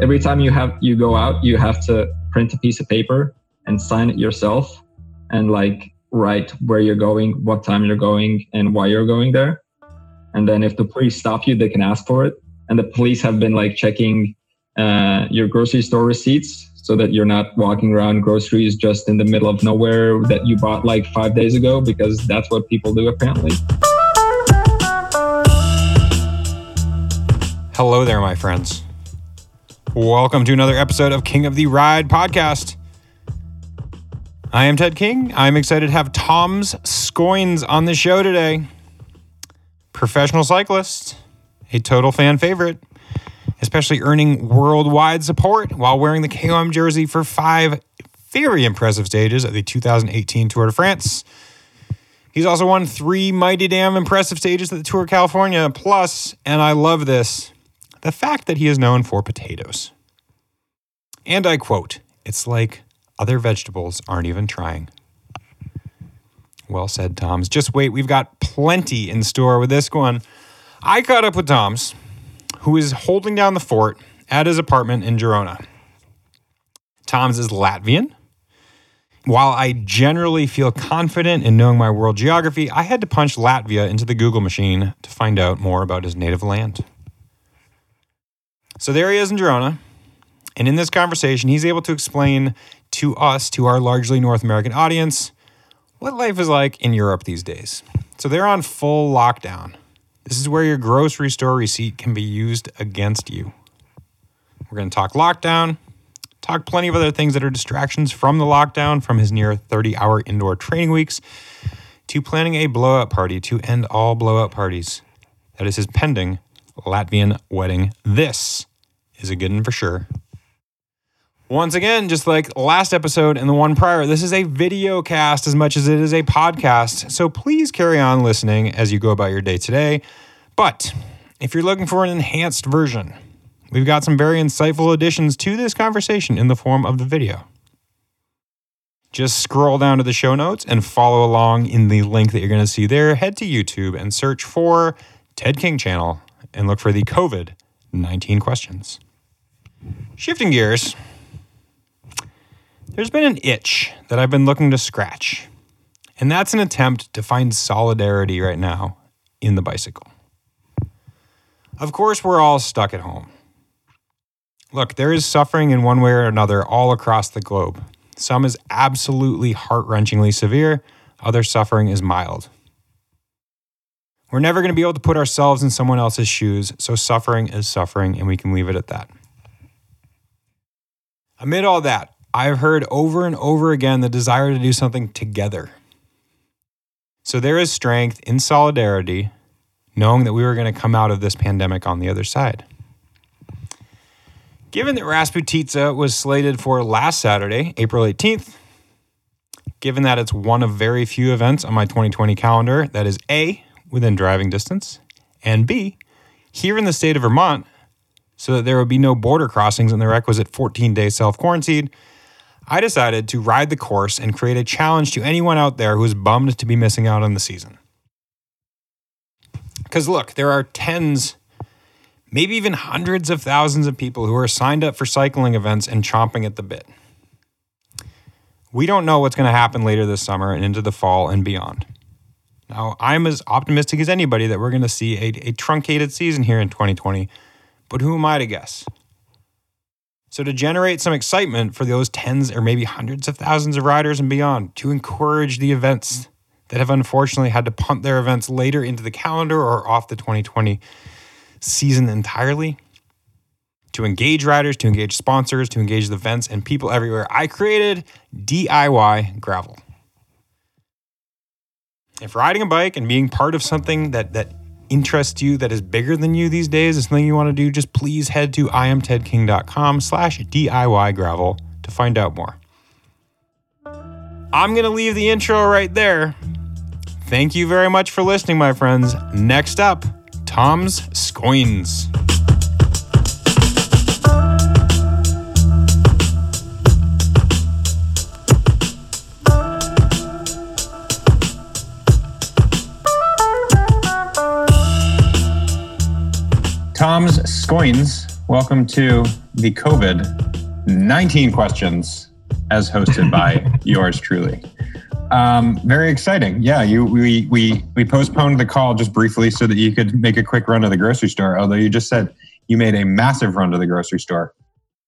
every time you have you go out, you have to print a piece of paper and sign it yourself, and like write where you're going, what time you're going, and why you're going there. And then if the police stop you, they can ask for it. And the police have been like checking uh, your grocery store receipts so that you're not walking around groceries just in the middle of nowhere that you bought like five days ago because that's what people do apparently. Hello there, my friends. Welcome to another episode of King of the Ride podcast. I am Ted King. I'm excited to have Toms Skujiņš on the show today. Professional cyclist, a total fan favorite, especially earning worldwide support while wearing the KOM jersey for five very impressive stages of the 2018 Tour de France. He's also won three mighty damn impressive stages at the Tour of California. Plus, and I love this, the fact that he is known for potatoes. And I quote, it's like other vegetables aren't even trying. Well said, Toms. Just wait, we've got plenty in store with this one. I caught up with Toms who is holding down the fort at his apartment in Girona. Toms is Latvian. While I generally feel confident in knowing my world geography, I had to punch Latvia into the Google machine to find out more about his native land. So there he is in Girona. And in this conversation, he's able to explain to us, to our largely North American audience, what life is like in Europe these days. So they're on full lockdown. This is where your grocery store receipt can be used against you. We're going to talk lockdown, talk plenty of other things that are distractions from the lockdown, from his near 30 hour indoor training weeks to planning a blowout party to end all blowout parties. That is his pending Latvian wedding. This is a good one for sure. Once again, just like last episode and the one prior, this is a video cast as much as it is a podcast. So please carry on listening as you go about your day today. But if you're looking for an enhanced version, we've got some very insightful additions to this conversation in the form of the video. Just scroll down to the show notes and follow along in the link that you're going to see there. Head to YouTube and search for Ted King channel and look for the COVID 19 questions. Shifting gears, there's been an itch that I've been looking to scratch, and that's an attempt to find solidarity right now in the bicycle. Of course, we're all stuck at home. Look, there is suffering in one way or another all across the globe. Some is absolutely heart wrenchingly severe, other suffering is mild. We're never going to be able to put ourselves in someone else's shoes, so suffering is suffering, and we can leave it at that. Amid all that, I've heard over and over again the desire to do something together. So there is strength in solidarity, knowing that we were going to come out of this pandemic on the other side. Given that Rasputitsa was slated for last Saturday, April 18th, given that it's one of very few events on my 2020 calendar that is A, within driving distance, and B, here in the state of Vermont, so that there would be no border crossings and the requisite 14 day self quarantine, I decided to ride the course and create a challenge to anyone out there who's bummed to be missing out on the season. Because look, there are tens, maybe even hundreds of thousands of people who are signed up for cycling events and chomping at the bit. We don't know what's going to happen later this summer and into the fall and beyond. Now, I'm as optimistic as anybody that we're going to see a, a truncated season here in 2020, but who am I to guess? So, to generate some excitement for those tens or maybe hundreds of thousands of riders and beyond, to encourage the events that have unfortunately had to punt their events later into the calendar or off the 2020 season entirely, to engage riders, to engage sponsors, to engage the events and people everywhere, I created DIY Gravel. If riding a bike and being part of something that, that interests you that is bigger than you these days is something you want to do, just please head to iamtedking.com slash DIY gravel to find out more. I'm going to leave the intro right there. Thank you very much for listening, my friends. Next up, Toms Skujiņš. Toms Skujiņš, Welcome to the COVID 19 questions as hosted by yours truly. Um, very exciting. Yeah, you we we we postponed the call just briefly so that you could make a quick run to the grocery store. Although you just said you made a massive run to the grocery store.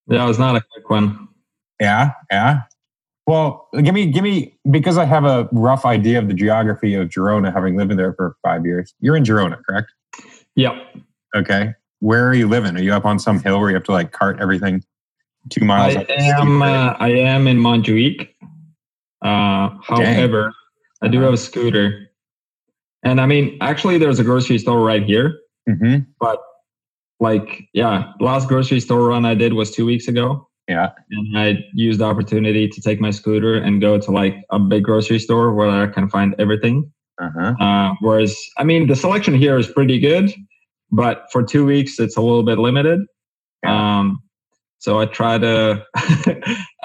Yeah, it was not a quick one. Yeah, yeah. Well, give me give me because I have a rough idea of the geography of Girona, having lived there for five years. You're in Girona, correct? Yep. Okay. Where are you living? Are you up on some hill where you have to like cart everything two miles? I up am. Uh, I am in Montjuic. Uh, however, I do have a scooter, and I mean, actually, there's a grocery store right here. Mhm. But like, yeah, last grocery store run I did was two weeks ago, Yeah. and I used the opportunity to take my scooter and go to like a big grocery store where I can find everything. Uh-huh. Uh, whereas, I mean, the selection here is pretty good, but for two weeks, it's a little bit limited. Um, so I try to,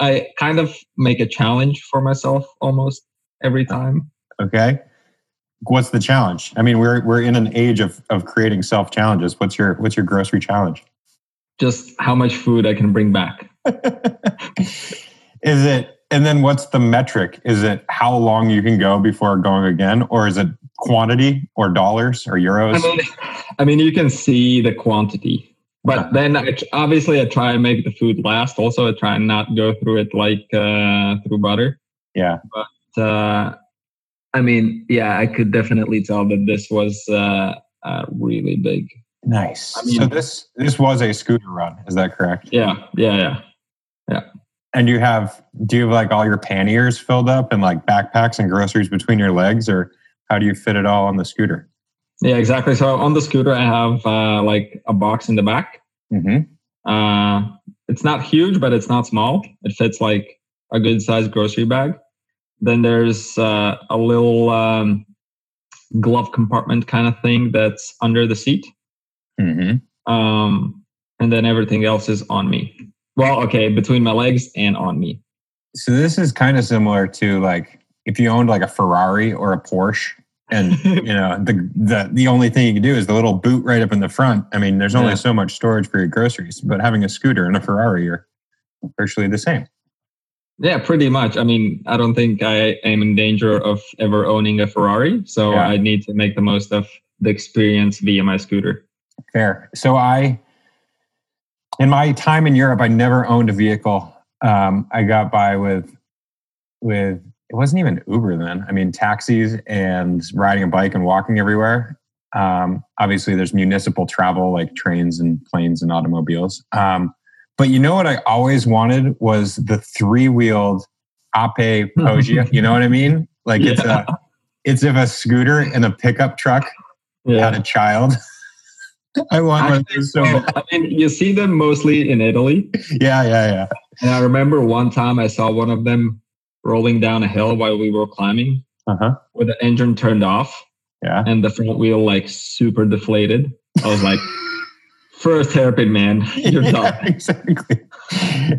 I kind of make a challenge for myself almost every time. Okay. What's the challenge? I mean, we're we're in an age of of creating self challenges. What's your what's your grocery challenge? Just how much food I can bring back. is it and then what's the metric? Is it how long you can go before going again, or is it quantity or dollars or euros? I mean, I mean, you can see the quantity, but then I, obviously I try and make the food last. Also, I try and not go through it like uh, through butter. yeah. But uh, I mean, yeah, I could definitely tell that this was uh, uh, really big. Nice. I mean- so this this was a scooter run, is that correct? Yeah. Yeah, yeah, yeah. And you have do you have like all your panniers filled up and like backpacks and groceries between your legs, or how do you fit it all on the scooter? Yeah, exactly. So on the scooter, I have uh, like a box in the back. Mm-hmm. Uh, it's not huge, but it's not small. It fits like a good sized grocery bag. Then there's uh, a little um, glove compartment kind of thing that's under the seat. Mm-hmm. Um, and then everything else is on me. Well, okay, between my legs and on me. So this is kind of similar to like if you owned like a Ferrari or a Porsche, and you know the the the only thing you can do is the little boot right up in the front. I mean, there's only Yeah. so much storage for your groceries, but having a scooter and a Ferrari are virtually the same. Yeah, pretty much. I mean, I don't think I am in danger of ever owning a Ferrari, so Yeah. I need to make the most of the experience via my scooter. Fair. So I, in my time in Europe, I never owned a vehicle. Um, I got by with, with it wasn't even Uber then. I mean, taxis and riding a bike and walking everywhere. Um, obviously, there's municipal travel like trains and planes and automobiles. Um, but you know what I always wanted was the three wheeled Ape Piaggio. you know what I mean? Like it's a, it's if a scooter and a pickup truck had a child. I want one so. I mean, you see them mostly in Italy. Yeah, yeah, yeah. And I remember one time I saw one of them rolling down a hill while we were climbing Uh huh. with the engine turned off Yeah. and the front wheel like super deflated. I was like, first hairpin, man, you're yeah, done. exactly.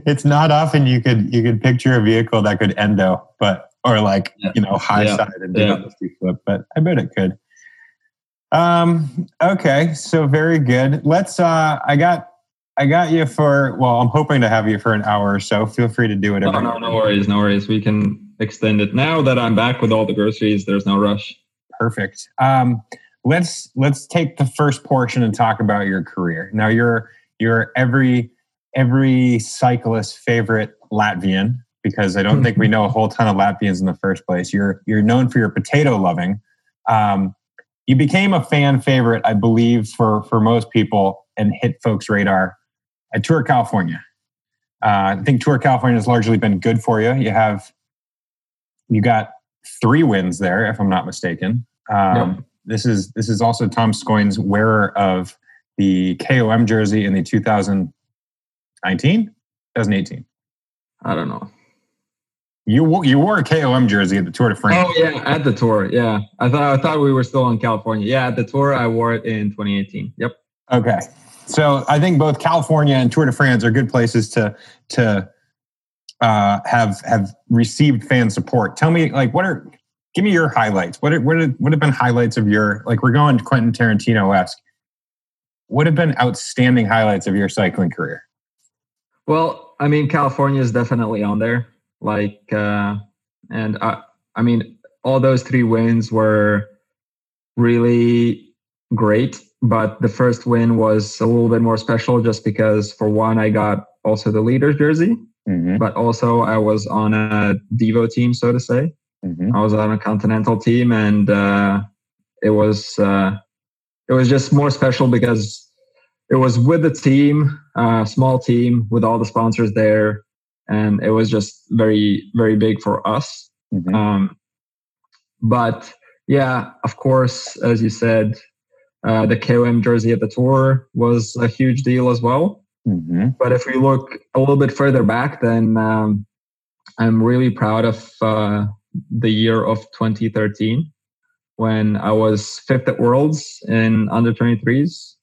It's not often you could you could picture a vehicle that could endo, but or like Yeah. you know high Yeah. side and do Yeah. flip, but I bet it could. Um. Okay. So very good. Let's. Uh. I got. I got you for. Well, I'm hoping to have you for an hour or so. Feel free to do whatever. No, no, no worries, no worries. We can extend it. Now that I'm back with all the groceries, there's no rush. Perfect. Um, let's let's take the first portion and talk about your career. Now you're you're every every cyclist's favorite Latvian because I don't think we know a whole ton of Latvians in the first place. You're you're known for your potato loving. Um, you became a fan favorite, I believe, for for most people and hit folks' radar at Tour California. Uh, I think Tour California has largely been good for you. You have you got three wins there, if I'm not mistaken. Um, This is this is also Toms Skujiņš wearer of the KOM jersey in the 2019, 2018. I don't know. You you wore a KOM jersey at the Tour de France. Oh yeah, at the tour. Yeah, I thought I thought we were still in California. Yeah, at the tour, I wore it in 2018. Yep. Okay, so I think both California and Tour de France are good places to to uh, have have received fan support. Tell me, like, what are give me your highlights? What are, what are, have been highlights of your like? We're going Quentin Tarantino esque. what have been outstanding highlights of your cycling career? Well, I mean, California is definitely on there. Like, uh, and I, I mean, all those three wins were really great. But the first win was a little bit more special just because, for one, I got also the leader's jersey, mm-hmm. but also I was on a Devo team, so to say. Mm-hmm. I was on a continental team, and uh, it was uh, it was just more special because it was with the team, a uh, small team with all the sponsors there, and it was just very very big for us. Mm-hmm. Um, but yeah, of course, as you said, uh, the KOM jersey at the tour was a huge deal as well. Mm-hmm. But if we look a little bit further back, then um, I'm really proud of uh, the year of 2013 when I was fifth at Worlds in under 23s,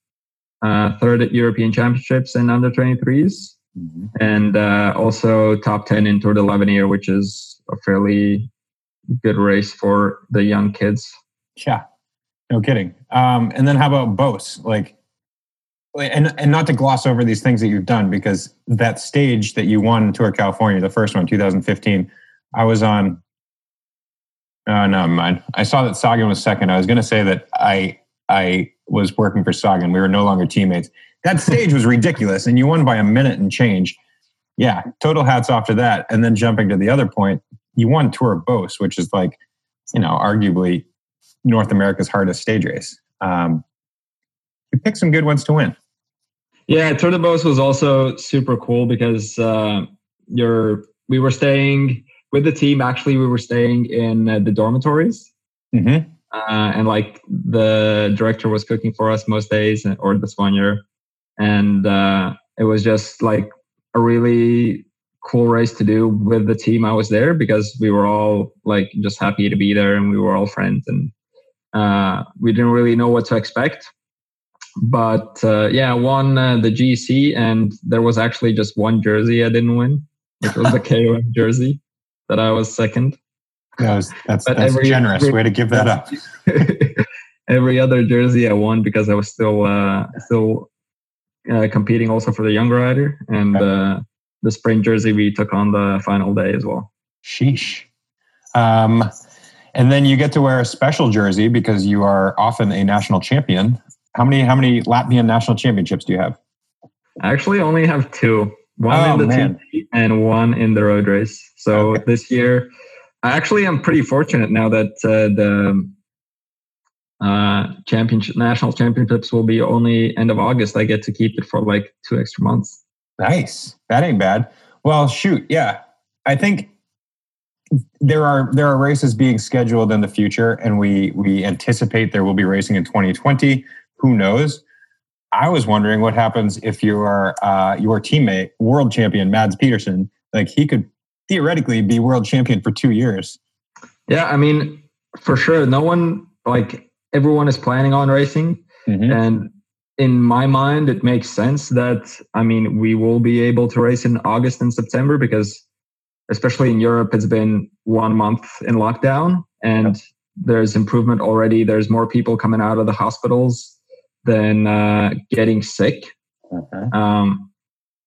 uh, third at European Championships in under 23s, mm-hmm. and uh, also top 10 in Tour de l'Avenir, which is a fairly good race for the young kids. Yeah, no kidding. Um, and then how about Beauce? Like, and and not to gloss over these things that you've done because that stage that you won Tour California, the first one, 2015, I was on. Uh, no, mind. I saw that Sagan was second. I was going to say that I I was working for Sagan. We were no longer teammates. That stage was ridiculous, and you won by a minute and change. Yeah, total hats off to that. And then jumping to the other point, you won Tour of Beauce, which is like, you know, arguably North America's hardest stage race. Um, you picked some good ones to win. Yeah, Tour de Beauce was also super cool because uh, you're we were staying with the team. Actually, we were staying in uh, the dormitories, mm-hmm. uh, and like the director was cooking for us most days, or this one year, and uh, it was just like a really cool race to do with the team I was there because we were all like just happy to be there and we were all friends and uh, we didn't really know what to expect. But uh, yeah, won uh, the GC and there was actually just one jersey I didn't win, which was the KOM jersey that I was second. That was, that's, that's every, generous every, way to give that up. every other jersey I won because I was still uh, still uh, competing also for the young rider and. Okay the sprint jersey we took on the final day as well. Sheesh. Um, and then you get to wear a special jersey because you are often a national champion. How many how many Latvian national championships do you have? I actually only have two. One oh, in the man. team and one in the road race. So okay. this year, I actually am pretty fortunate now that uh, the uh, championship national championships will be only end of August. I get to keep it for like two extra months. Nice. That ain't bad. Well, shoot, yeah. I think there are there are races being scheduled in the future, and we we anticipate there will be racing in 2020. Who knows? I was wondering what happens if your uh, your teammate, world champion Mads Pedersen, like he could theoretically be world champion for two years. Yeah, I mean, for sure. No one like everyone is planning on racing, mm-hmm. and in my mind, it makes sense that, I mean, we will be able to race in August and September because, especially in Europe, it's been one month in lockdown and there's improvement already. There's more people coming out of the hospitals than uh, getting sick. Okay. Um,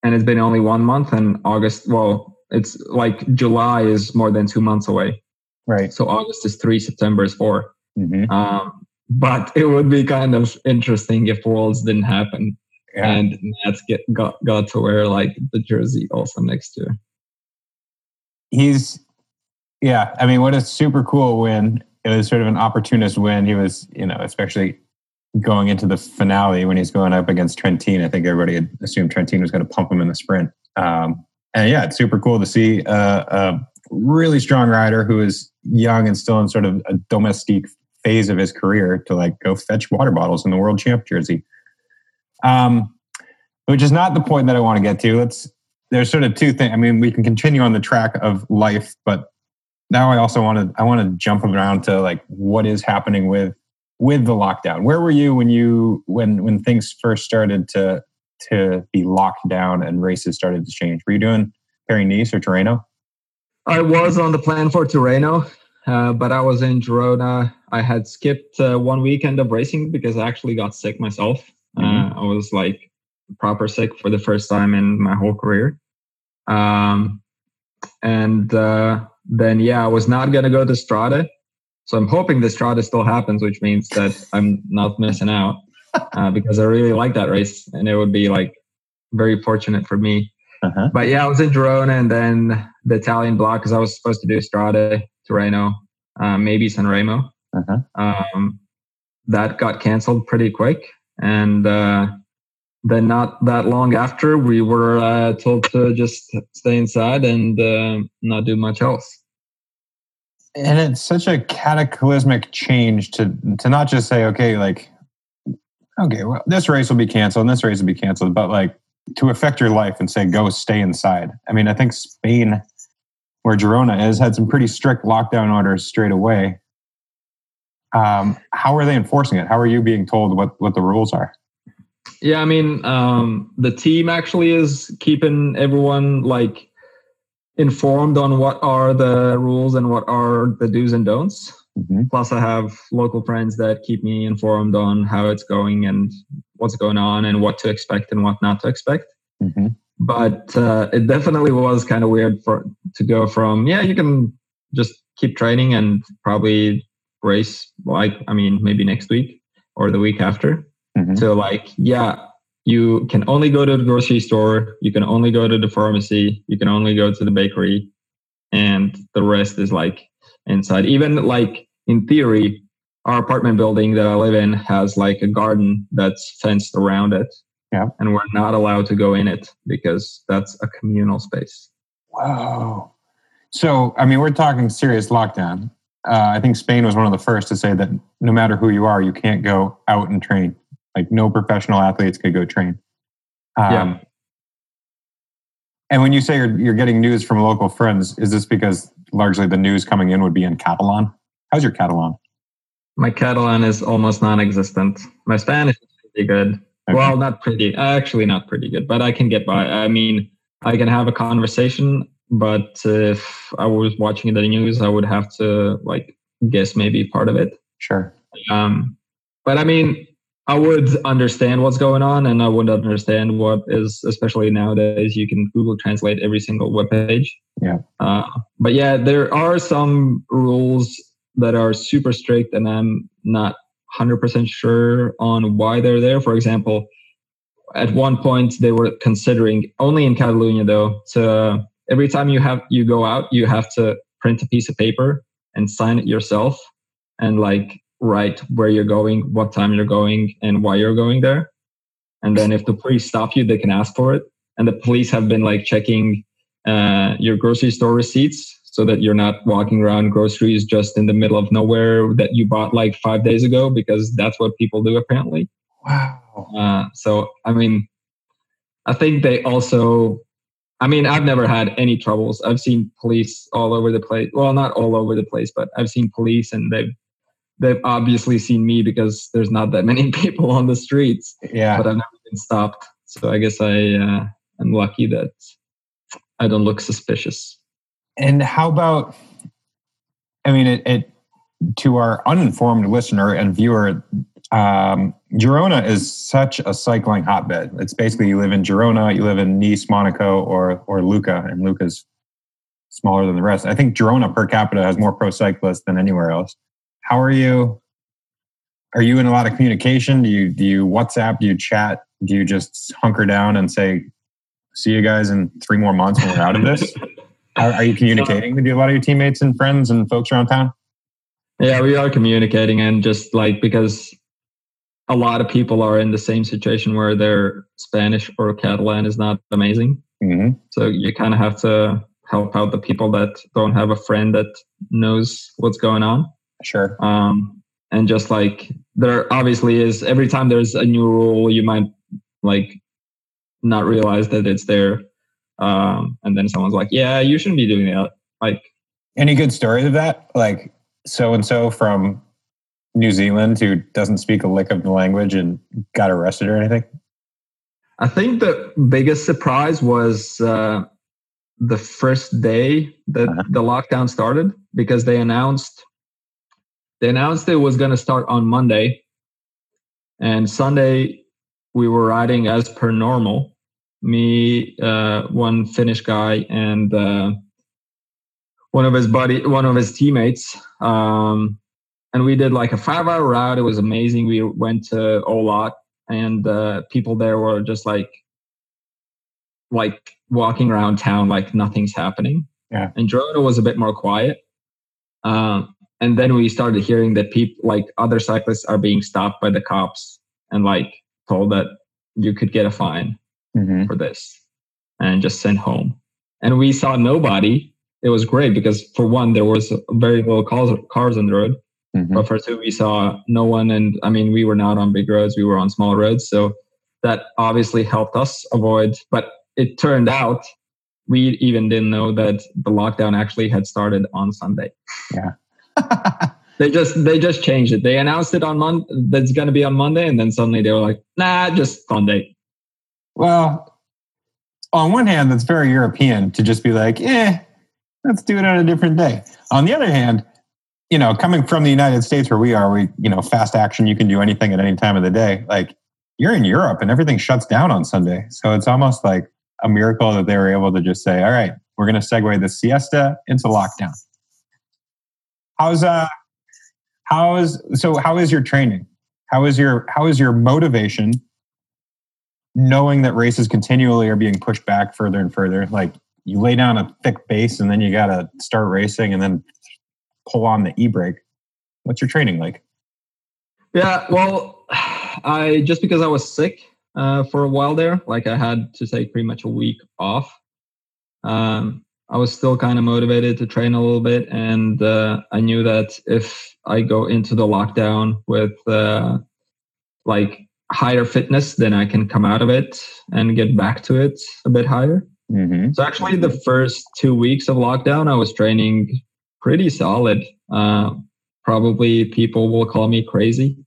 and it's been only one month and August, well, it's like July is more than two months away. Right. So August is three, September is 4 mm-hmm. um, but it would be kind of interesting if Worlds didn't happen yeah. and Nats get got, got to wear like the jersey also next year. He's, yeah, I mean, what a super cool win. It was sort of an opportunist win. He was, you know, especially going into the finale when he's going up against Trentin. I think everybody had assumed Trentin was going to pump him in the sprint. Um, and yeah, it's super cool to see a really strong rider who is young and still in sort of a domestique phase of his career to like go fetch water bottles in the world champ jersey. Um, which is not the point that I want to get to. Let's there's sort of two things. I mean, we can continue on the track of life, but now I also want to I want to jump around to like what is happening with with the lockdown. Where were you when you when when things first started to to be locked down and races started to change? Were you doing Paris Nice or Tirreno? I was on the plan for Tirreno. Uh, but I was in Girona. I had skipped uh, one weekend of racing because I actually got sick myself. Uh, I was like proper sick for the first time in my whole career. Um, and uh, then, yeah, I was not going to go to Strade. So I'm hoping the Strade still happens, which means that I'm not missing out uh, because I really like that race and it would be like very fortunate for me. Uh-huh. But yeah, I was in Girona and then the Italian block because I was supposed to do Strade, Tirreno, uh, maybe Sanremo. Uh-huh. Um, that got canceled pretty quick. And uh, then not that long after, we were uh, told to just stay inside and uh, not do much else. And it's such a cataclysmic change to to not just say, okay, like, okay, well, this race will be canceled and this race will be canceled, but like to affect your life and say, go stay inside. I mean, I think Spain, where Girona is, had some pretty strict lockdown orders straight away. Um, how are they enforcing it? How are you being told what what the rules are? Yeah, I mean, um, the team actually is keeping everyone like informed on what are the rules and what are the do's and don'ts. Mm-hmm. Plus, I have local friends that keep me informed on how it's going and what's going on and what to expect and what not to expect. Mm-hmm. But uh, it definitely was kind of weird for to go from yeah, you can just keep training and probably race like I mean maybe next week or the week after Mm-hmm. to like yeah you can only go to the grocery store you can only go to the pharmacy you can only go to the bakery and the rest is like inside even like in theory our apartment building that i live in has like a garden that's fenced around it Yeah. and we're not allowed to go in it because that's a communal space Wow. So, I mean, we're talking serious lockdown. Uh, I think Spain was one of the first to say that no matter who you are, you can't go out and train. Like, no professional athletes could go train. Um, Yeah. And when you say you're, you're getting news from local friends, is this because largely the news coming in would be in Catalan? How's your Catalan? my catalan is almost non-existent my spanish is pretty good Okay. Well, not pretty. Actually, not pretty good, but I can get by. I mean, I can have a conversation, but if I was watching the news, I would have to like guess maybe part of it. Sure. Um, but I mean, I would understand what's going on, and I would understand what is, especially nowadays, you can Google Translate every single web page. Yeah. Uh, but yeah, there are some rules that are super strict, and I'm not 100% sure on why they're there. For example, at one point they were considering only in Catalonia though. So every time you have you go out, you have to print a piece of paper and sign it yourself, and like write where you're going, what time you're going, and why you're going there. And then if the police stop you, they can ask for it. And the police have been like checking uh, your grocery store receipts so that you're not walking around groceries just in the middle of nowhere that you bought like five days ago because that's what people do apparently. Wow. Uh, so I mean, I think they also. I mean, I've never had any troubles. I've seen police all over the place. Well, not all over the place, but I've seen police, and they've they've obviously seen me because there's not that many people on the streets. Yeah. But I've never been stopped. So I guess I uh, am lucky that I don't look suspicious. And how about, I mean, it, it to our uninformed listener and viewer, um, Girona is such a cycling hotbed. It's basically you live in Girona, you live in Nice, Monaco, or or Lucca, and Lucca's smaller than the rest. I think Girona per capita has more pro cyclists than anywhere else. How are you? Are you in a lot of communication? Do you do you WhatsApp? Do you chat? Do you just hunker down and say, "See you guys in three more months when we're out of this"? Are, are you communicating with a lot of your teammates and friends and folks around town? Yeah, we are communicating, and just like because a lot of people are in the same situation where their Spanish or Catalan is not amazing. Mm-hmm. So you kind of have to help out the people that don't have a friend that knows what's going on. Sure. Um, and just like there obviously is every time there's a new rule, you might like not realize that it's there. Um, and then someone's like, yeah, you shouldn't be doing that. Like, Any good stories of that? Like so and so from New Zealand who doesn't speak a lick of the language and got arrested or anything? I think the biggest surprise was uh, the first day that Uh-huh. the lockdown started because they announced they announced it was going to start on Monday, and Sunday we were riding as per normal. Me, uh, one Finnish guy, and uh, one of his buddy, one of his teammates. Um, and we did like a five-hour route. It was amazing. We went to Olot, and uh, people there were just like, like walking around town like nothing's happening. Yeah. And Girona was a bit more quiet. Um, and then we started hearing that people like other cyclists are being stopped by the cops and like told that you could get a fine Mhm. for this and just sent home. And we saw nobody. It was great because for one, there was very little cars, cars on the road. Mhm. But for two, we saw no one. And I mean, we were not on big roads, we were on small roads. So that obviously helped us avoid. But it turned out we even didn't know that the lockdown actually had started on Sunday. They just they just changed it. They announced it on Monday that's going to be on Monday, and then suddenly they were like, "Nah, just Sunday." well, on one hand, that's very European to just be like, eh, let's do it on a different day. On the other hand, you know, coming from the United States where we are, we, you know, fast action, you can do anything at any time of the day. Like you're in Europe and everything shuts down on Sunday. So it's almost like a miracle that they were able to just say, all right, we're going to segue the siesta into lockdown. How's, uh, how's, so how is your training? How is your, how is your motivation knowing that races continually are being pushed back further and further? Like you lay down a thick base and then you got to start racing and then pull on the e-brake. What's your training like? Yeah, well, I just because I was sick uh, for a while there, like I had to take pretty much a week off. Um, I was still kind of motivated to train a little bit, and uh, I knew that if I go into the lockdown with uh, like higher fitness, then I can come out of it and get back to it a bit higher. Mm-hmm. So actually, the first two weeks of lockdown, I was training pretty solid. Uh, probably people will call me crazy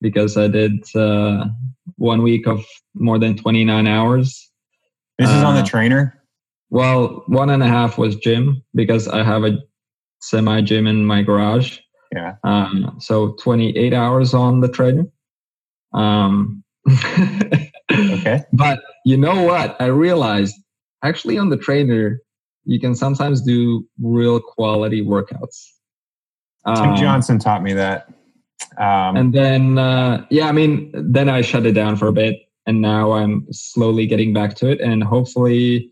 because I did uh, one week of more than 29 hours. This is on the Uh, trainer. Well, one and a half was gym because I have a semi gym in my garage. Yeah. Um, so 28 hours on the trainer. Um, Okay. but you know what? I realized actually on the trainer, you can sometimes do real quality workouts. Tim Um, Johnson taught me that. Um, and then, uh, yeah, I mean, then I shut it down for a bit, and now I'm slowly getting back to it. And hopefully,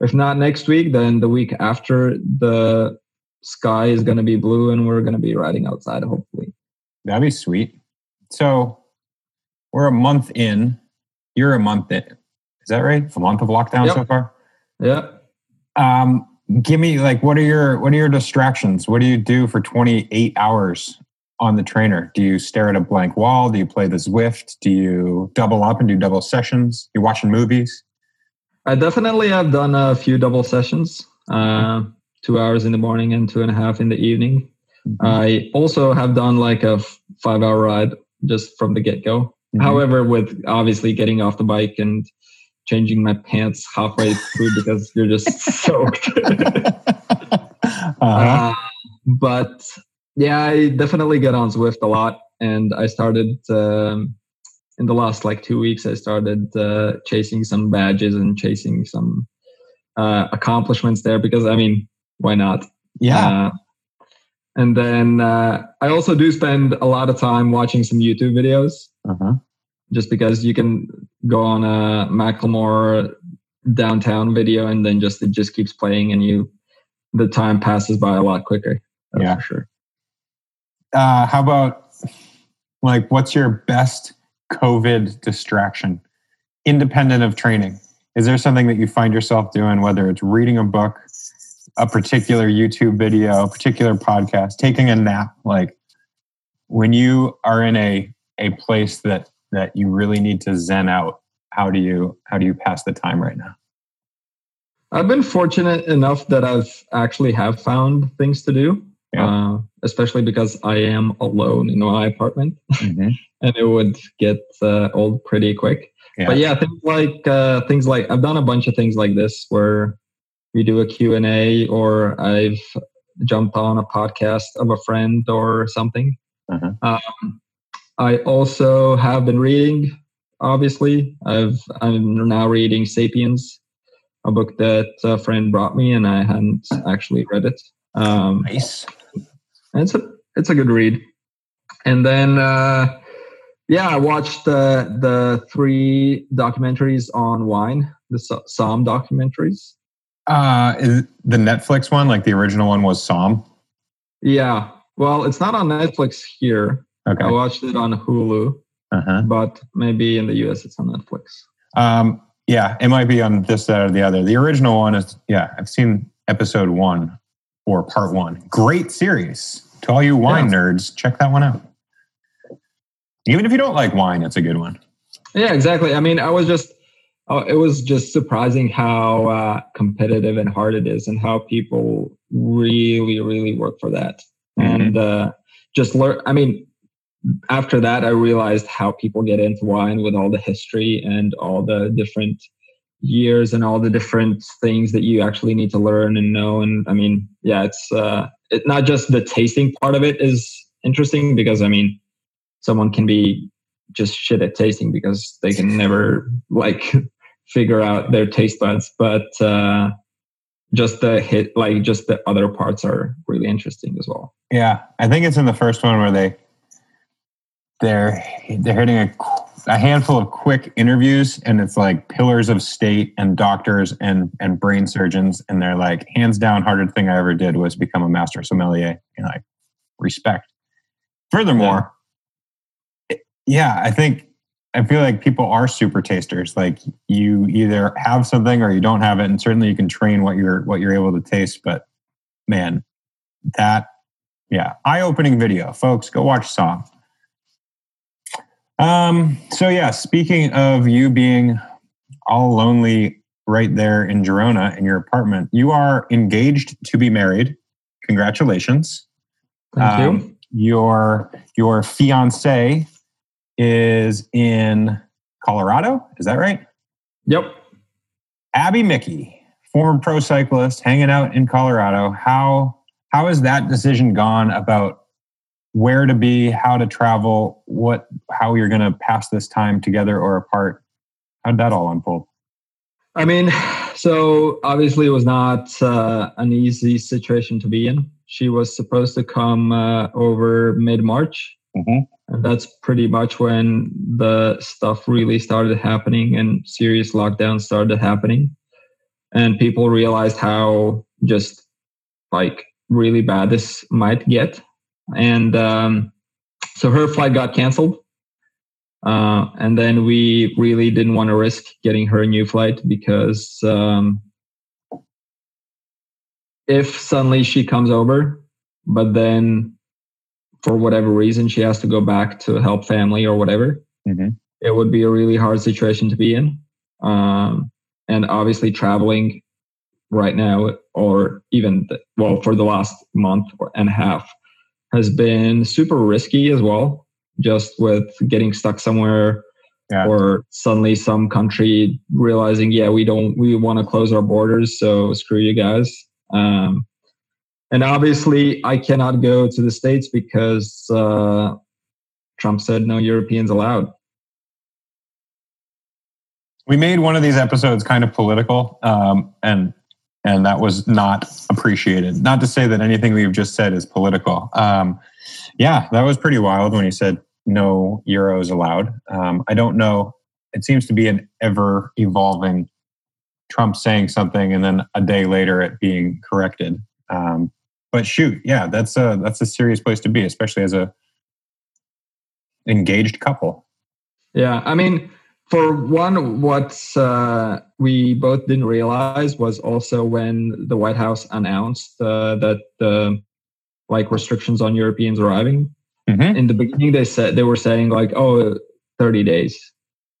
if not next week, then the week after, the sky is going to be blue, and we're going to be riding outside. Hopefully, that'd be sweet. So we're a month in. You're a month in. Is that right? A month of lockdown Yep. so far. yeah. Um, give me like what are your what are your distractions? What do you do for 28 hours on the trainer? Do you stare at a blank wall? Do you play the Zwift? Do you double up and do double sessions? You're watching movies? I definitely have done a few double sessions, uh, two hours in the morning and two and a half in the evening. I also have done like a f- five hour ride just from the get go. Mhm. However, with obviously getting off the bike and changing my pants halfway through because you're just soaked. uh-huh. Uh, but yeah, I definitely get on Zwift a lot. And I started um, in the last like two weeks, I started uh, chasing some badges and chasing some uh, accomplishments there because I mean, why not? yeah. Uh, and then uh, I also do spend a lot of time watching some YouTube videos Uh-huh. just because you can go on a Macklemore downtown video and then just it just keeps playing and you the time passes by a lot quicker. That's Yeah. for sure. uh, how about like what's your best COVID distraction, independent of training? Is there something that you find yourself doing, whether it's reading a book, a particular YouTube video, a particular podcast, taking a nap? Like when you are in a a place that that you really need to zen out, how do you how do you pass the time right now? I've been fortunate enough that I've actually have found things to do, Yeah. uh, especially because I am alone in my apartment Mhm. and it would get uh, old pretty quick. Yeah. But yeah, things like uh, things like I've done a bunch of things like this where we do a Q&A or I've jumped on a podcast of a friend or something. Uh-huh. Um, I also have been reading obviously. I've I'm now reading *Sapiens*, a book that a friend brought me, and I hadn't actually read it. Um, Nice. It's a it's a good read. And then uh, yeah, I watched the the three documentaries on wine, the Sa- Somm documentaries. Uh, is the Netflix one, like the original one, was Somm. Yeah, well, it's not on Netflix here. Okay. I watched it on Hulu, Uh-huh. but maybe in the US it's on Netflix. Um, yeah, it might be on this side or the other. The original one is, yeah, I've seen episode one or part one. Great series. To all you wine nerds, check that one out. Even if you don't like wine, it's a good one. Yeah, exactly. I mean, I was just, uh, it was just surprising how uh, competitive and hard it is, and how people really, really work for that. Mhm. And uh, just learn. I mean, after that, I realized how people get into wine with all the history and all the different years and all the different things that you actually need to learn and know. And I mean, yeah, it's uh, it, not just the tasting part of it is interesting because I mean, someone can be just shit at tasting because they can never like figure out their taste buds. But uh just the hit like just the other parts are really interesting as well. Yeah, I think it's in the first one where they they're they're hitting a, a handful of quick interviews, and it's like pillars of state and doctors and and brain surgeons, and they're like hands down hardest thing I ever did was become a master sommelier. And like respect. Furthermore, it- yeah, I think I feel like people are super tasters. Like you either have something or you don't have it, and certainly you can train what you're what you're able to taste. But man, that yeah, eye-opening video, folks. Go watch Somm. Um. So yeah, speaking of you being all lonely right there in Girona in your apartment, you are engaged to be married. Congratulations. thank Um, you Your your fiance is in Colorado. Is that right? yep Abby Mickey, former pro cyclist, hanging out in Colorado. How how has that decision gone about where to be, how to travel, what how you're going to pass this time together or apart? How did that all unfold? i mean so obviously it was not uh, an easy situation to be in she was supposed to come uh, over mid-march Mhm. and that's pretty much when the stuff really started happening and serious lockdowns started happening and people realized how just like really bad this might get and um, so her flight got canceled uh, and then we really didn't want to risk getting her a new flight because um, if suddenly she comes over but then for whatever reason she has to go back to help family or whatever Mhm. it would be a really hard situation to be in um, and obviously traveling right now or even the, well for the last month or and a half has been super risky as well just with getting stuck somewhere Yeah. or suddenly some country realizing yeah we don't we want to close our borders so screw you guys um, and obviously i cannot go to the states because uh, trump said no europeans allowed We made one of these episodes kind of political, um, and and that was not appreciated. Not to say that anything we've just said is political. Um, yeah, that was pretty wild when he said no euros allowed. Um, I don't know. It seems to be an ever evolving Trump saying something and then a day later it being corrected. Um, but shoot, yeah, that's a that's a serious place to be, especially as a engaged couple. Yeah, I mean, for one, what uh, we both didn't realize was also when the White House announced uh, that the like restrictions on Europeans arriving. Mhm. In the beginning, they said they were saying like, "Oh, 30 days,"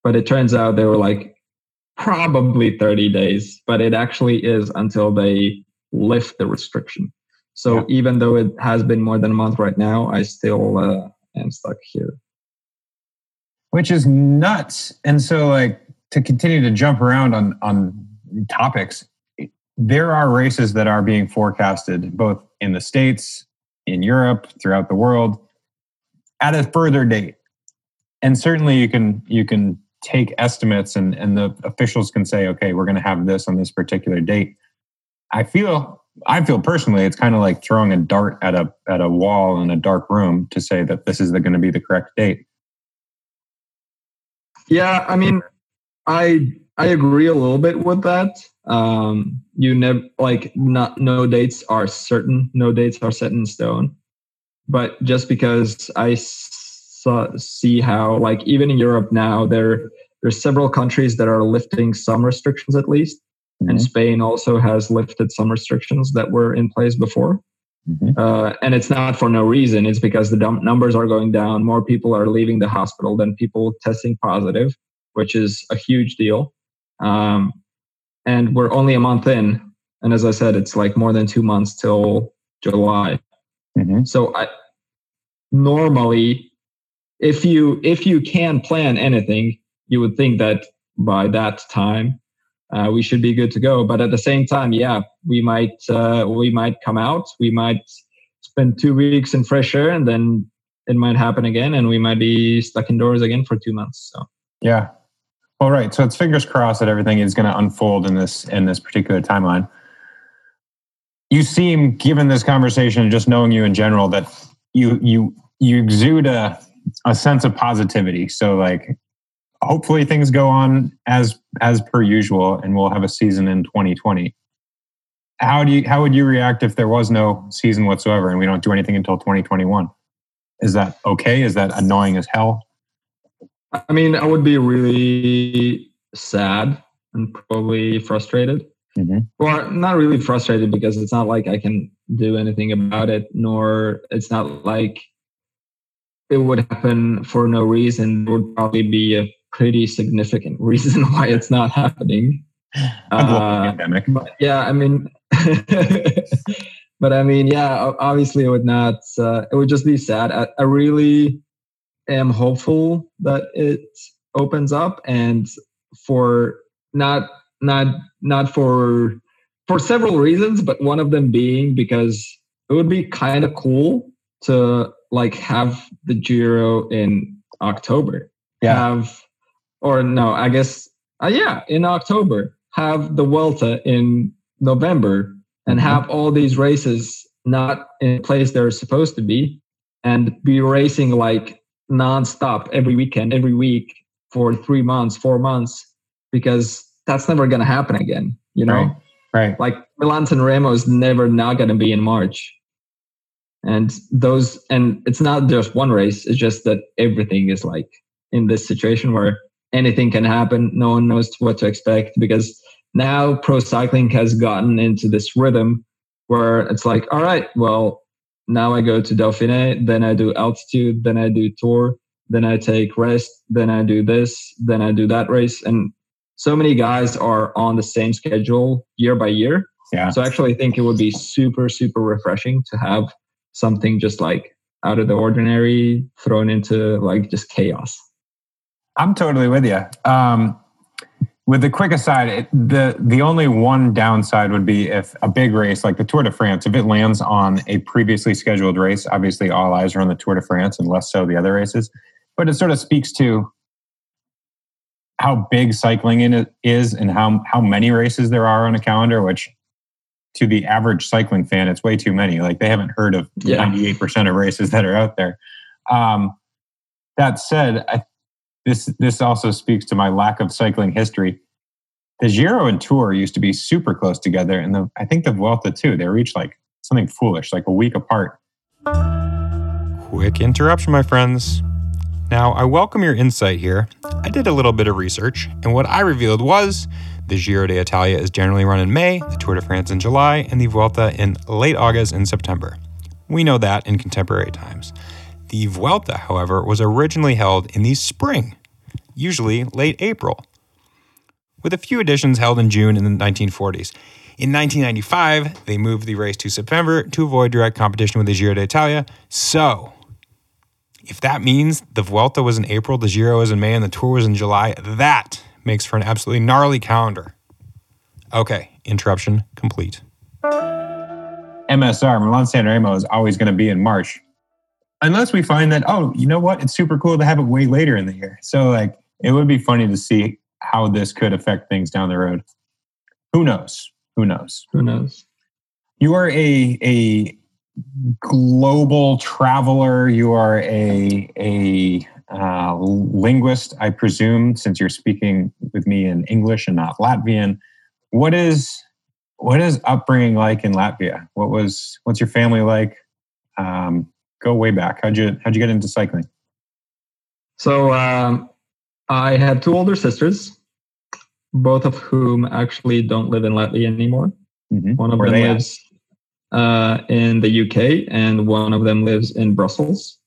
but it turns out they were like probably 30 days, but it actually is until they lift the restriction. So Yeah. even though it has been more than a month right now, I still uh, am stuck here. Which is nuts. And so, like, to continue to jump around on on topics, there are races that are being forecasted both in the states, in Europe, throughout the world, at a further date. And certainly, you can you can take estimates and and the officials can say, okay, we're going to have this on this particular date. I feel I feel personally it's kind of like throwing a dart at a at a wall in a dark room to say that this is going to be the correct date. Yeah, I mean, I I agree a little bit with that. Um, you never like not no dates are certain, no dates are set in stone. But just because I saw, see how like even in Europe now there there's several countries that are lifting some restrictions at least, mm-hmm. and Spain also has lifted some restrictions that were in place before. Mm-hmm. Uh, and it's not for no reason. It's because the numbers are going down. More people are leaving the hospital than people testing positive, which is a huge deal. Um, and we're only a month in. And as I said, it's like more than two months till July. Mm-hmm. So I normally, if you if you can plan anything, you would think that by that time uh, we should be good to go. But at the same time, yeah, we might uh, we might come out, we might spend two weeks in fresh air, and then it might happen again, and we might be stuck indoors again for two months. So yeah, all right. So it's fingers crossed that everything is going to unfold in this in this particular timeline. You seem, given this conversation and just knowing you in general, that you you you exude a a sense of positivity. So like hopefully things go on as as per usual and we'll have a season in 2020 how do you how would you react if there was no season whatsoever and we don't do anything until 2021 is that okay? Is that annoying as hell? I mean i would be really sad and probably frustrated. Mm-hmm. well not really frustrated because it's not like i can do anything about it nor it's not like it would happen for no reason. It would probably be a pretty significant reason why it's not happening. Uh, but yeah, I mean, but I mean, yeah, obviously it would not. Uh, it would just be sad. I, I really am hopeful that it opens up, and for not not not for for several reasons, but one of them being because it would be kind of cool to like have the Giro in October. Yeah. Have or no, I guess, uh, yeah, in October, have the Vuelta in November and mm-hmm. have all these races not in place they're supposed to be and be racing like nonstop every weekend, every week for three months, four months, because that's never going to happen again, you know? Right. right. Like Milan San Remo is never not going to be in March. And those, and it's not just one race, it's just that everything is like in this situation where anything can happen. No one knows what to expect because now pro cycling has gotten into this rhythm where it's like, all right, well, now I go to Dauphiné, then I do altitude, then I do tour, then I take rest, then I do this, then I do that race. And so many guys are on the same schedule year by year. Yeah. So actually, I think it would be super, super refreshing to have something just like out of the ordinary thrown into like just chaos. I'm totally with you. Um, with the quick aside, it, the the only one downside would be if a big race like the Tour de France, if it lands on a previously scheduled race, obviously all eyes are on the Tour de France and less so the other races. But it sort of speaks to how big cycling in it is and how how many races there are on a calendar, which to the average cycling fan, it's way too many. Like they haven't heard of ninety eight percent of races that are out there. Um, that said, I this this also speaks to my lack of cycling history. The Giro and Tour used to be super close together, and the, I think the Vuelta too. They reached like something foolish, like a week apart. Quick interruption, my friends. Now, I welcome your insight here. I did a little bit of research, and what I revealed was the Giro d'Italia is generally run in May, the Tour de France in July, and the Vuelta in late August and September. We know that in contemporary times. The Vuelta, however, was originally held in the spring, usually late April, with a few editions held in June in the 1940s. In 1995, they moved the race to September to avoid direct competition with the Giro d'Italia. So, if that means the Vuelta was in April, the Giro was in May, and the Tour was in July, that makes for an absolutely gnarly calendar. Okay, interruption complete. MSR, Milan San Remo, is always going to be in March unless we find that oh you know what it's super cool to have it way later in the year so like it would be funny to see how this could affect things down the road. Who knows? Who knows? Who knows? You are a a global traveler. You are a a uh, linguist, I presume, since you're speaking with me in English and not Latvian. What is what is upbringing like in Latvia? What was what's your family like? Um, go way back. How'd you how'd you get into cycling? So um, I have two older sisters, both of whom actually don't live in Latvia anymore. Mm-hmm. One of Where them lives uh, in the UK, and one of them lives in Brussels.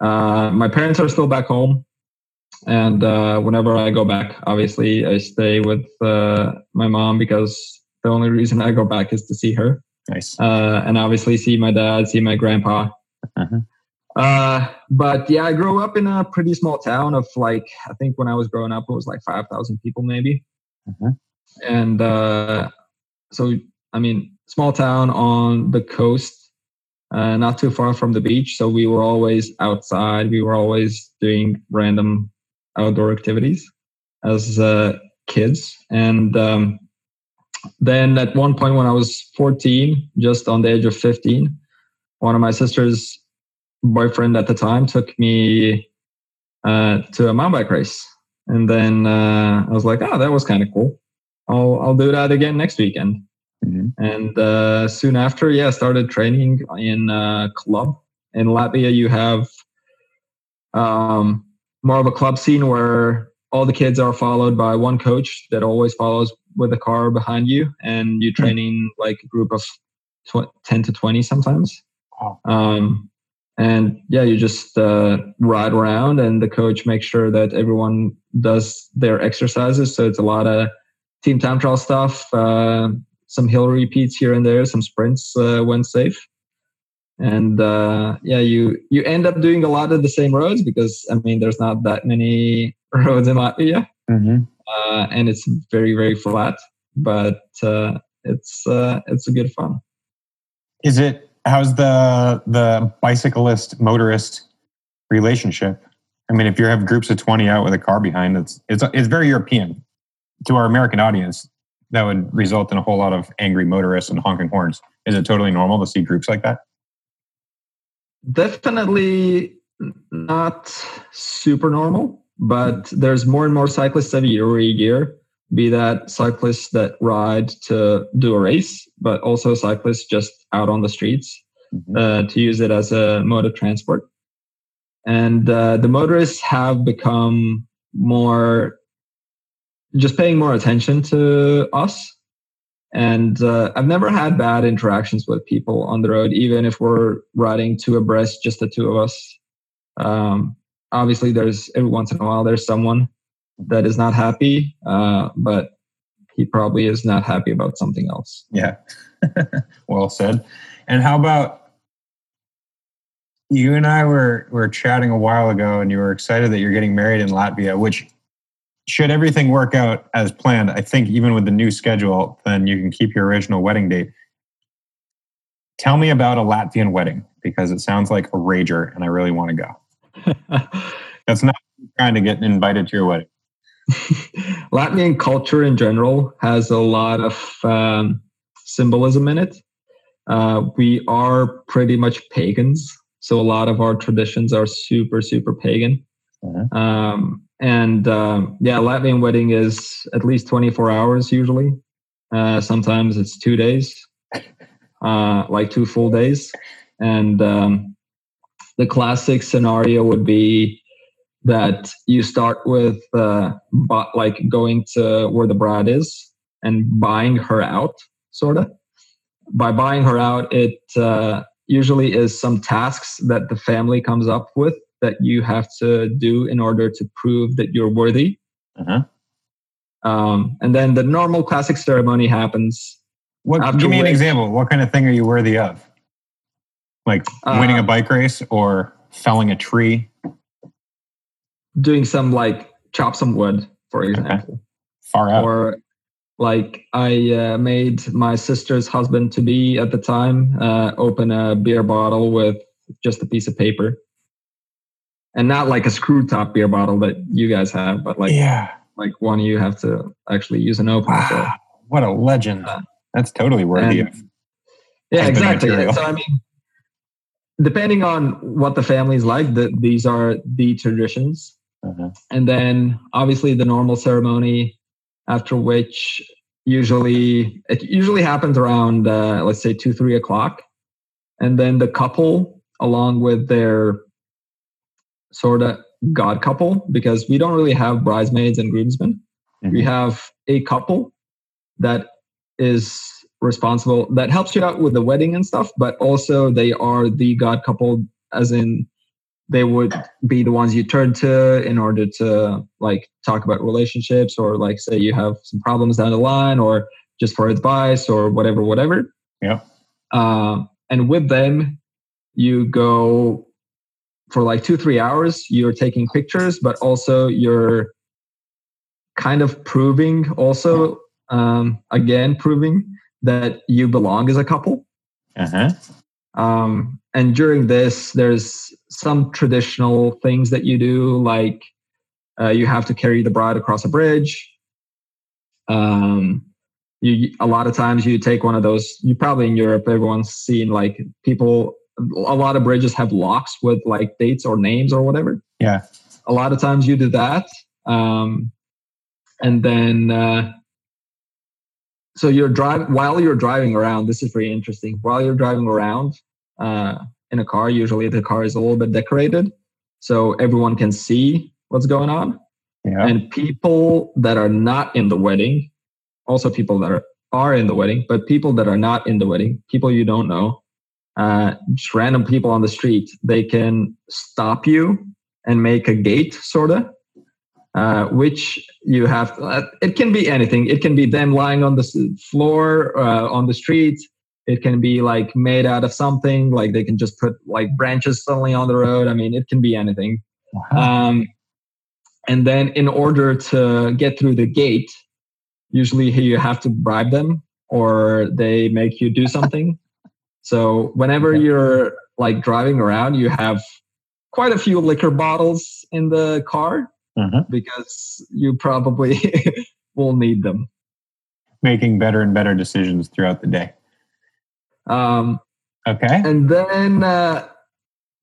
Uh, my parents are still back home, and uh, whenever I go back, obviously I stay with uh, my mom because the only reason I go back is to see her, Nice. uh, and obviously see my dad, see my grandpa. Uh-huh. Uh, but yeah, I grew up in a pretty small town of like I think when I was growing up, it was like five thousand people maybe, Mhm. and uh, so I mean, small town on the coast, uh, not too far from the beach. So we were always outside. We were always doing random outdoor activities as uh, kids. And um, then at one point when I was 14, just on the age of 15, one of my sister's boyfriend at the time took me uh, to a mountain bike race. And then uh, I was like, oh, that was kind of cool. I'll, I'll do that again next weekend. Mhm. And uh, soon after, yeah, started training in a club. In Latvia, you have um, more of a club scene where all the kids are followed by one coach that always follows with a car behind you, and you're training like a group of tw- 10 to 20 sometimes. Wow. Um, and yeah, you just uh, ride around, and the coach makes sure that everyone does their exercises. So it's a lot of team time trial stuff, uh, some hill repeats here and there, some sprints uh, when safe. And uh, yeah, you you end up doing a lot of the same roads because I mean, there's not that many roads in Latvia, Mhm. Uh, and it's very very flat, but uh, it's uh, it's a good fun. Is it how's the the bicyclist motorist relationship? I mean, if you have groups of twenty out with a car behind, it's it's it's very European. To our American audience, that would result in a whole lot of angry motorists and honking horns. Is it totally normal to see groups like that? Definitely not super normal, but there's more and more cyclists every year. Be that cyclists that ride to do a race, but also cyclists just out on the streets Mhm. uh, to use it as a mode of transport. And uh, the motorists have become more just paying more attention to us. And uh, I've never had bad interactions with people on the road, even if we're riding two abreast, just the two of us. Um, obviously, there's every once in a while there's someone that is not happy, uh, but he probably is not happy about something else. Yeah. well said. And how about you and I were were chatting a while ago and you were excited that you're getting married in Latvia, which should everything work out as planned, I think even with the new schedule, then you can keep your original wedding date. Tell me about a Latvian wedding because it sounds like a rager and I really want to go. That's not trying to get invited to your wedding. Latvian culture in general has a lot of um, symbolism in it. Uh, we are pretty much pagans, so a lot of our traditions are super, super pagan. Mhm. Um, and um, yeah, Latvian wedding is at least 24 hours usually. Uh, sometimes it's two days, uh, like two full days. And um, the classic scenario would be that you start with uh, bu- like going to where the bride is and buying her out, sort of. By buying her out, it uh, usually is some tasks that the family comes up with that you have to do in order to prove that you're worthy. Uh-huh. Um, and then the normal classic ceremony happens. What, give me an example. What kind of thing are you worthy of? Like winning a Uh, bike race or felling a tree? doing some like chop some wood, for example. Far out. or like I uh, made my sister's husband to be at the time uh, open a beer bottle with just a piece of paper, and not like a screw top beer bottle that you guys have, but like yeah. like one you have to actually use an opener for. Wow. What a legend. Uh, That's totally worthy and- of. Yeah, exactly. So I mean, depending on what the family's like, the, these are the traditions. Uh-huh. and then obviously the normal ceremony after which usually it usually happens around uh, let's say two three o'clock and then the couple along with their sort of god couple because we don't really have bridesmaids and groomsmen we Mhm. have a couple that is responsible that helps you out with the wedding and stuff but also they are the god couple as in they would be the ones you turn to in order to like talk about relationships or like say you have some problems down the line or just for advice or whatever whatever Yeah. uh, and with them you go for like two three hours you're taking pictures but also you're kind of proving also um, again proving that you belong as a couple Uh-huh. um, and during this, there's some traditional things that you do, like uh, you have to carry the bride across a bridge. Um, you a lot of times you take one of those. You probably in Europe, everyone's seen like people. A lot of bridges have locks with like dates or names or whatever. Yeah. A lot of times you do that, um, and then uh, so you're driving while you're driving around. This is very interesting. While you're driving around uh, in a car, usually the car is a little bit decorated, so everyone can see what's going on. Yeah. And people that are not in the wedding, also people that are, are in the wedding, but people that are not in the wedding, people you don't know, uh, just random people on the street, they can stop you and make a gate, sort of. Uh, which you have, uh, it can be anything. It can be them lying on the floor, uh, on the street. It can be like made out of something, like they can just put like branches suddenly on the road. I mean, it can be anything. Wow. Um, and then in order to get through the gate, usually you have to bribe them or they make you do something. so whenever you're like driving around, you have quite a few liquor bottles in the car Uh-huh. because you probably will need them. Making better and better decisions throughout the day. Um, Okay. and then uh,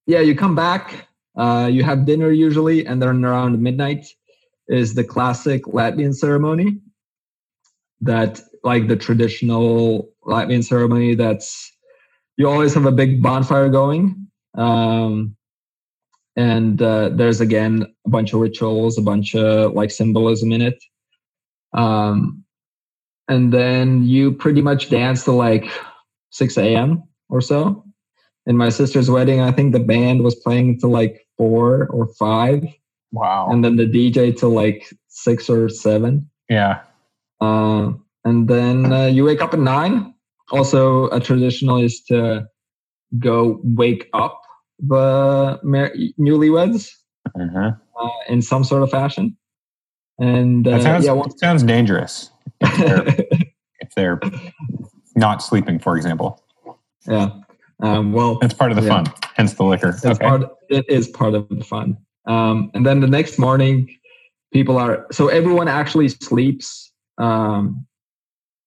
yeah you come back uh, you have dinner usually and then around midnight is the classic latvian ceremony that like the traditional latvian ceremony that's you always have a big bonfire going um, and uh, there's again a bunch of rituals a bunch of like symbolism in it um, and then you pretty much dance to like 6 a.m or so. In my sister's wedding, I think the band was playing till like four or five, Wow. and then the DJ till like six or seven. yeah. Uh, and then uh, you wake up at nine. Also, a traditional is to go wake up the mar- newlyweds Uh-huh. uh, in some sort of fashion. And uh, That sounds yeah, well, sounds dangerous if they're, if they're not sleeping, for example. yeah. Um, well, That's part of the Yeah. fun. Hence the liquor. It's okay. part, it is part of the fun. Um, and then the next morning, people are so everyone actually sleeps um,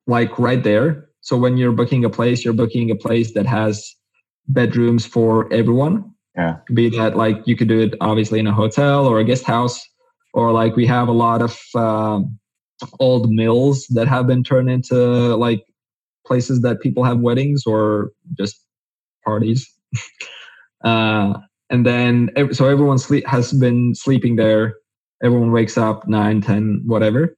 like right there. So when you're booking a place, you're booking a place that has bedrooms for everyone. Yeah. Be that like you could do it obviously in a hotel or a guest house, or like we have a lot of um, old mills that have been turned into like places that people have weddings or just parties. uh, and then so everyone sleep has been sleeping there. Everyone wakes up nine, ten, whatever,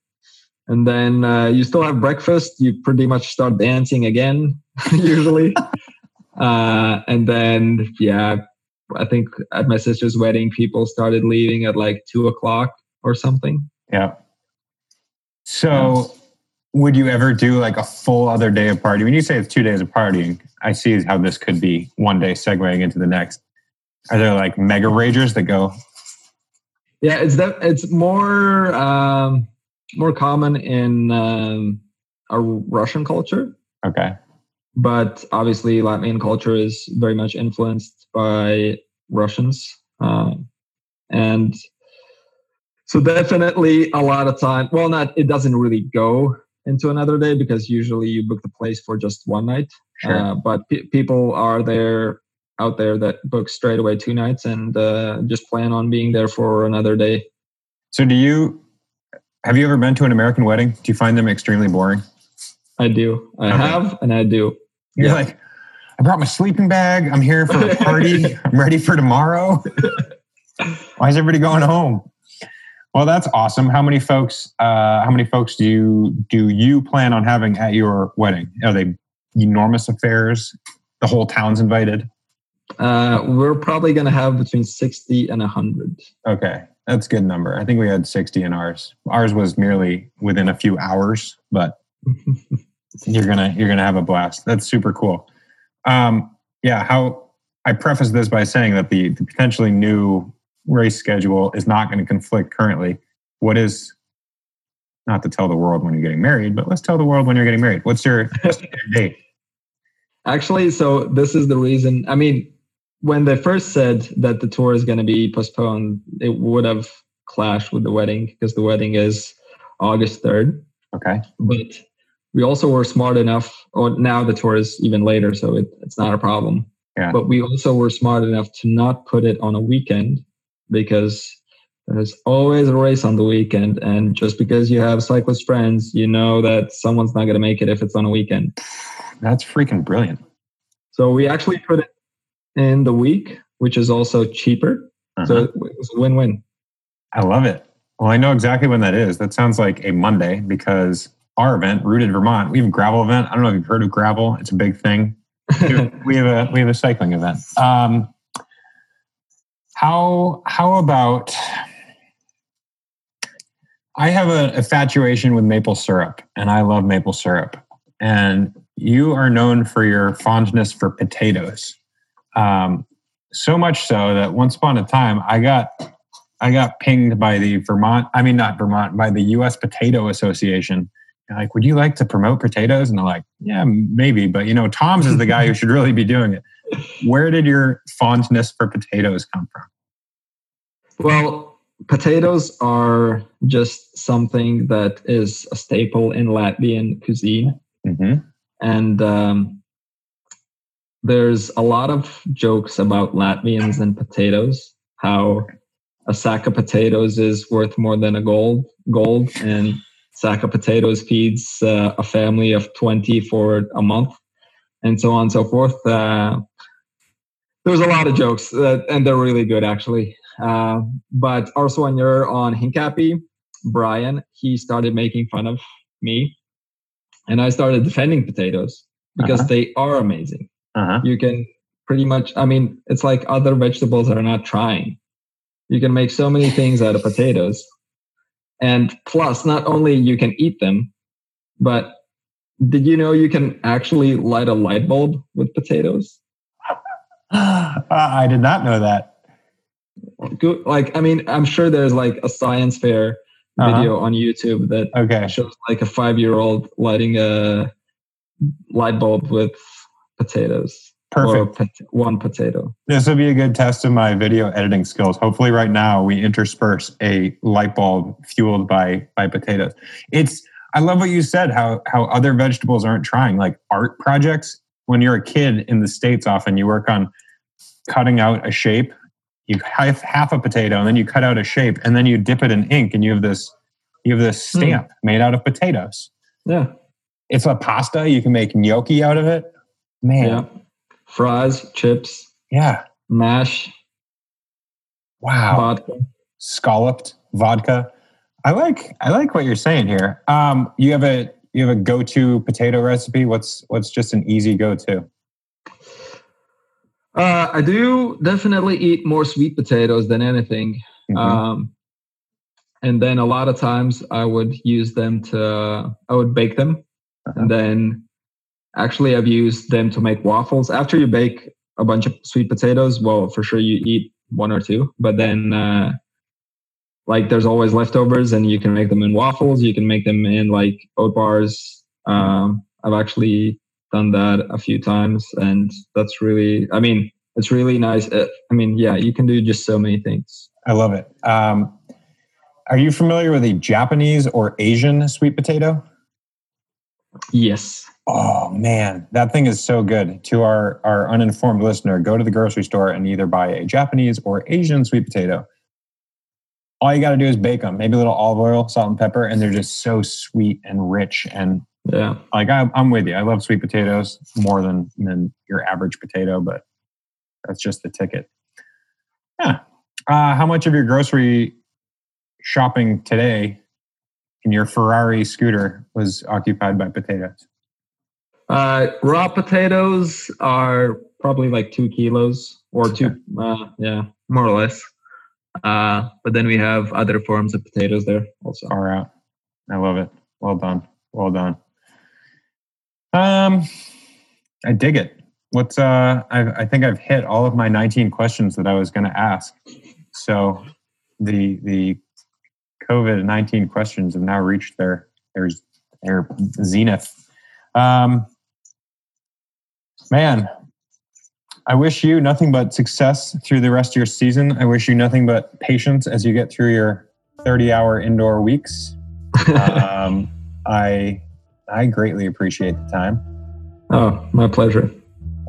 and then uh, you still have breakfast. You pretty much start dancing again, usually, uh, and then yeah, I think at my sister's wedding, people started leaving at like two o'clock or something. Yeah. So, would you ever do like a full other day of party? When you say it's two days of partying, I see how this could be one day segueing into the next. Are there like mega ragers that go, Yeah, it's that it's more um, more common in um, a Russian culture, okay, but obviously Latvian culture is very much influenced by Russians. Um, and so definitely a lot of time. Well, not it doesn't really go into another day because usually you book the place for just one night. Sure. Uh, but pe people are there out there that book straight away two nights and uh, just plan on being there for another day. So, do you have you ever been to an American wedding? Do you find them extremely boring? I do. I Okay. have, and I do. You're Yeah. like, I brought my sleeping bag. I'm here for a party. I'm ready for tomorrow. Why is everybody going home? Well, that's awesome. How many folks? Uh, how many folks do you do you plan on having at your wedding? Are they enormous affairs? The whole town's invited. Uh, we're probably going to have between 60 and 100. Okay, that's a good number. I think we had 60 in ours. Ours was merely within a few hours, but you're gonna you're gonna have a blast. That's super cool. Um, yeah, how I preface this by saying that the, the potentially new race schedule is not going to conflict currently. What is not to tell the world when you're getting married, but let's tell the world when you're getting married. What's your, what's your date? Actually, so this is the reason. I mean, when they first said that the tour is going to be postponed, it would have clashed with the wedding because the wedding is August 3rd. Okay. But we also were smart enough, or now the tour is even later, so it, it's not a problem. Yeah. But we also were smart enough to not put it on a weekend because there's always a race on the weekend. And just because you have cyclist friends, you know that someone's not going to make it if it's on a weekend. That's freaking brilliant. So we actually put it in the week, which is also cheaper. So Uh-huh. it was a win-win. I love it. Well, I know exactly when that is. That sounds like a Monday because our event, Rooted Vermont, we have a gravel event. I don't know if you've heard of gravel. It's a big thing. we have a we have a cycling event. Um, how how about I have an infatuation with maple syrup, and I love maple syrup. And you are known for your fondness for potatoes, um, so much so that once upon a time I got I got pinged by the Vermont, I mean not Vermont, by the U.S. Potato Association. They're like, would you like to promote potatoes? And I'm like, yeah, maybe, but you know, Toms is the guy who should really be doing it. Where did your fondness for potatoes come from? Well, potatoes are just something that is a staple in Latvian cuisine. Mm-hmm. And um, there's a lot of jokes about Latvians and potatoes, how a sack of potatoes is worth more than a gold, gold and sack of potatoes feeds uh, a family of 20 for a month, and so on and so forth. Uh, there's a lot of jokes, that, and they're really good, actually. Uh, but also when you're on Hincapie, Brian, he started making fun of me, and I started defending potatoes because Uh-huh. they are amazing. Uh-huh. You can pretty much, I mean, it's like other vegetables are not trying. You can make so many things out of potatoes. And plus, not only you can eat them, but did you know you can actually light a light bulb with potatoes? I did not know that. Like, I mean, I'm sure there's like a science fair Uh-huh. video on YouTube that Okay. shows like a five year old lighting a light bulb with potatoes Perfect. pot- one potato. This will be a good test of my video editing skills. Hopefully, right now we intersperse a light bulb fueled by by potatoes. It's I love what you said. How how other vegetables aren't trying, like art projects. When you're a kid in the states, often you work on cutting out a shape. You have half a potato, and then you cut out a shape, and then you dip it in ink, and you have this you have this hmm. stamp made out of potatoes. Yeah. It's a pasta. You can make gnocchi out of it. Man, Yeah. Fries, chips, yeah. mash, Wow. vodka. scalloped vodka. I like I like what you're saying here. Um, you have a you have a go to potato recipe. What's what's just an easy go to? Uh, I do definitely eat more sweet potatoes than anything. Mm-hmm. Um, and then a lot of times I would use them to, I would bake them. Uh-huh. And then actually, I've used them to make waffles. After you bake a bunch of sweet potatoes, well, for sure you eat one or two, but then, uh, like there's always leftovers and you can make them in waffles. You can make them in like oat bars. Um, I've actually done that a few times and that's really, I mean, it's really nice. Uh, I mean, yeah, you can do just so many things. I love it. Um, are you familiar with a Japanese or Asian sweet potato? Yes. Oh man, that thing is so good. To our our uninformed listener, go to the grocery store and either buy a Japanese or Asian sweet potato. All you got to do is bake them, maybe a little olive oil, salt and pepper, and they're just so sweet and rich. And Yeah. like I, I'm with you. I love sweet potatoes more than than your average potato, but that's just the ticket. Yeah. Uh, how much of your grocery shopping today in your Ferrari scooter was occupied by potatoes? Uh, raw potatoes are probably like two kilos or two, uh, yeah, more or less. Uh, but then we have other forms of potatoes there also. Far out. I love it. Well done. Well done. Um, I dig it. What's uh? I I think I've hit all of my 19 questions that I was going to ask. So the the COVID 19 questions have now reached their their their zenith. Um, man, I wish you nothing but success through the rest of your season. I wish you nothing but patience as you get through your 30 hour indoor weeks. Um, I I greatly appreciate the time. oh, my pleasure.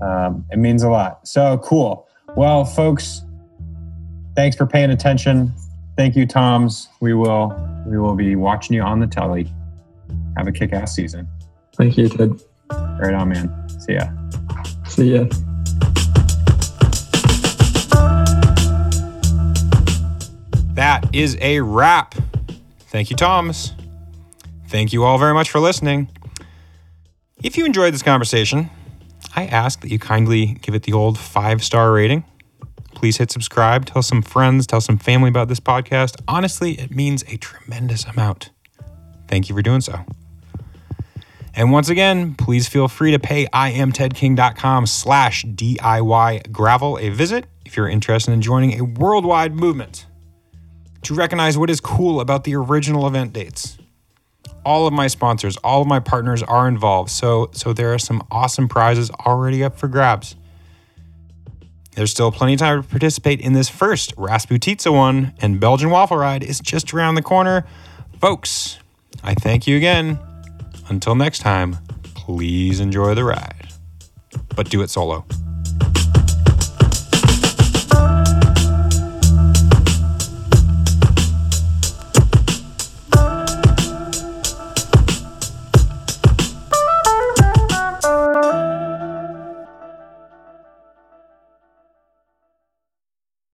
Um, it means a lot. So cool. Well, folks, thanks for paying attention. Thank you, Toms. We will we will be watching you on the telly. Have a kick-ass season. Thank you, Ted. Right on, man. See ya. That is a wrap. Thank you, Thomas. Thank you all very much for listening. If you enjoyed this conversation, I ask that you kindly give it the old five star rating. Please hit subscribe, tell some friends, tell some family about this podcast. Honestly, it means a tremendous amount. Thank you for doing so. And once again, please feel free to pay imtedking.com slash DIY gravel a visit if you're interested in joining a worldwide movement to recognize what is cool about the original event dates. All of my sponsors, all of my partners are involved, so so there are some awesome prizes already up for grabs. There's still plenty of time to participate in this first Rasputitsa one, and Belgian Waffle Ride is just around the corner. Folks, I thank you again. Until next time, please enjoy the ride, but do it solo.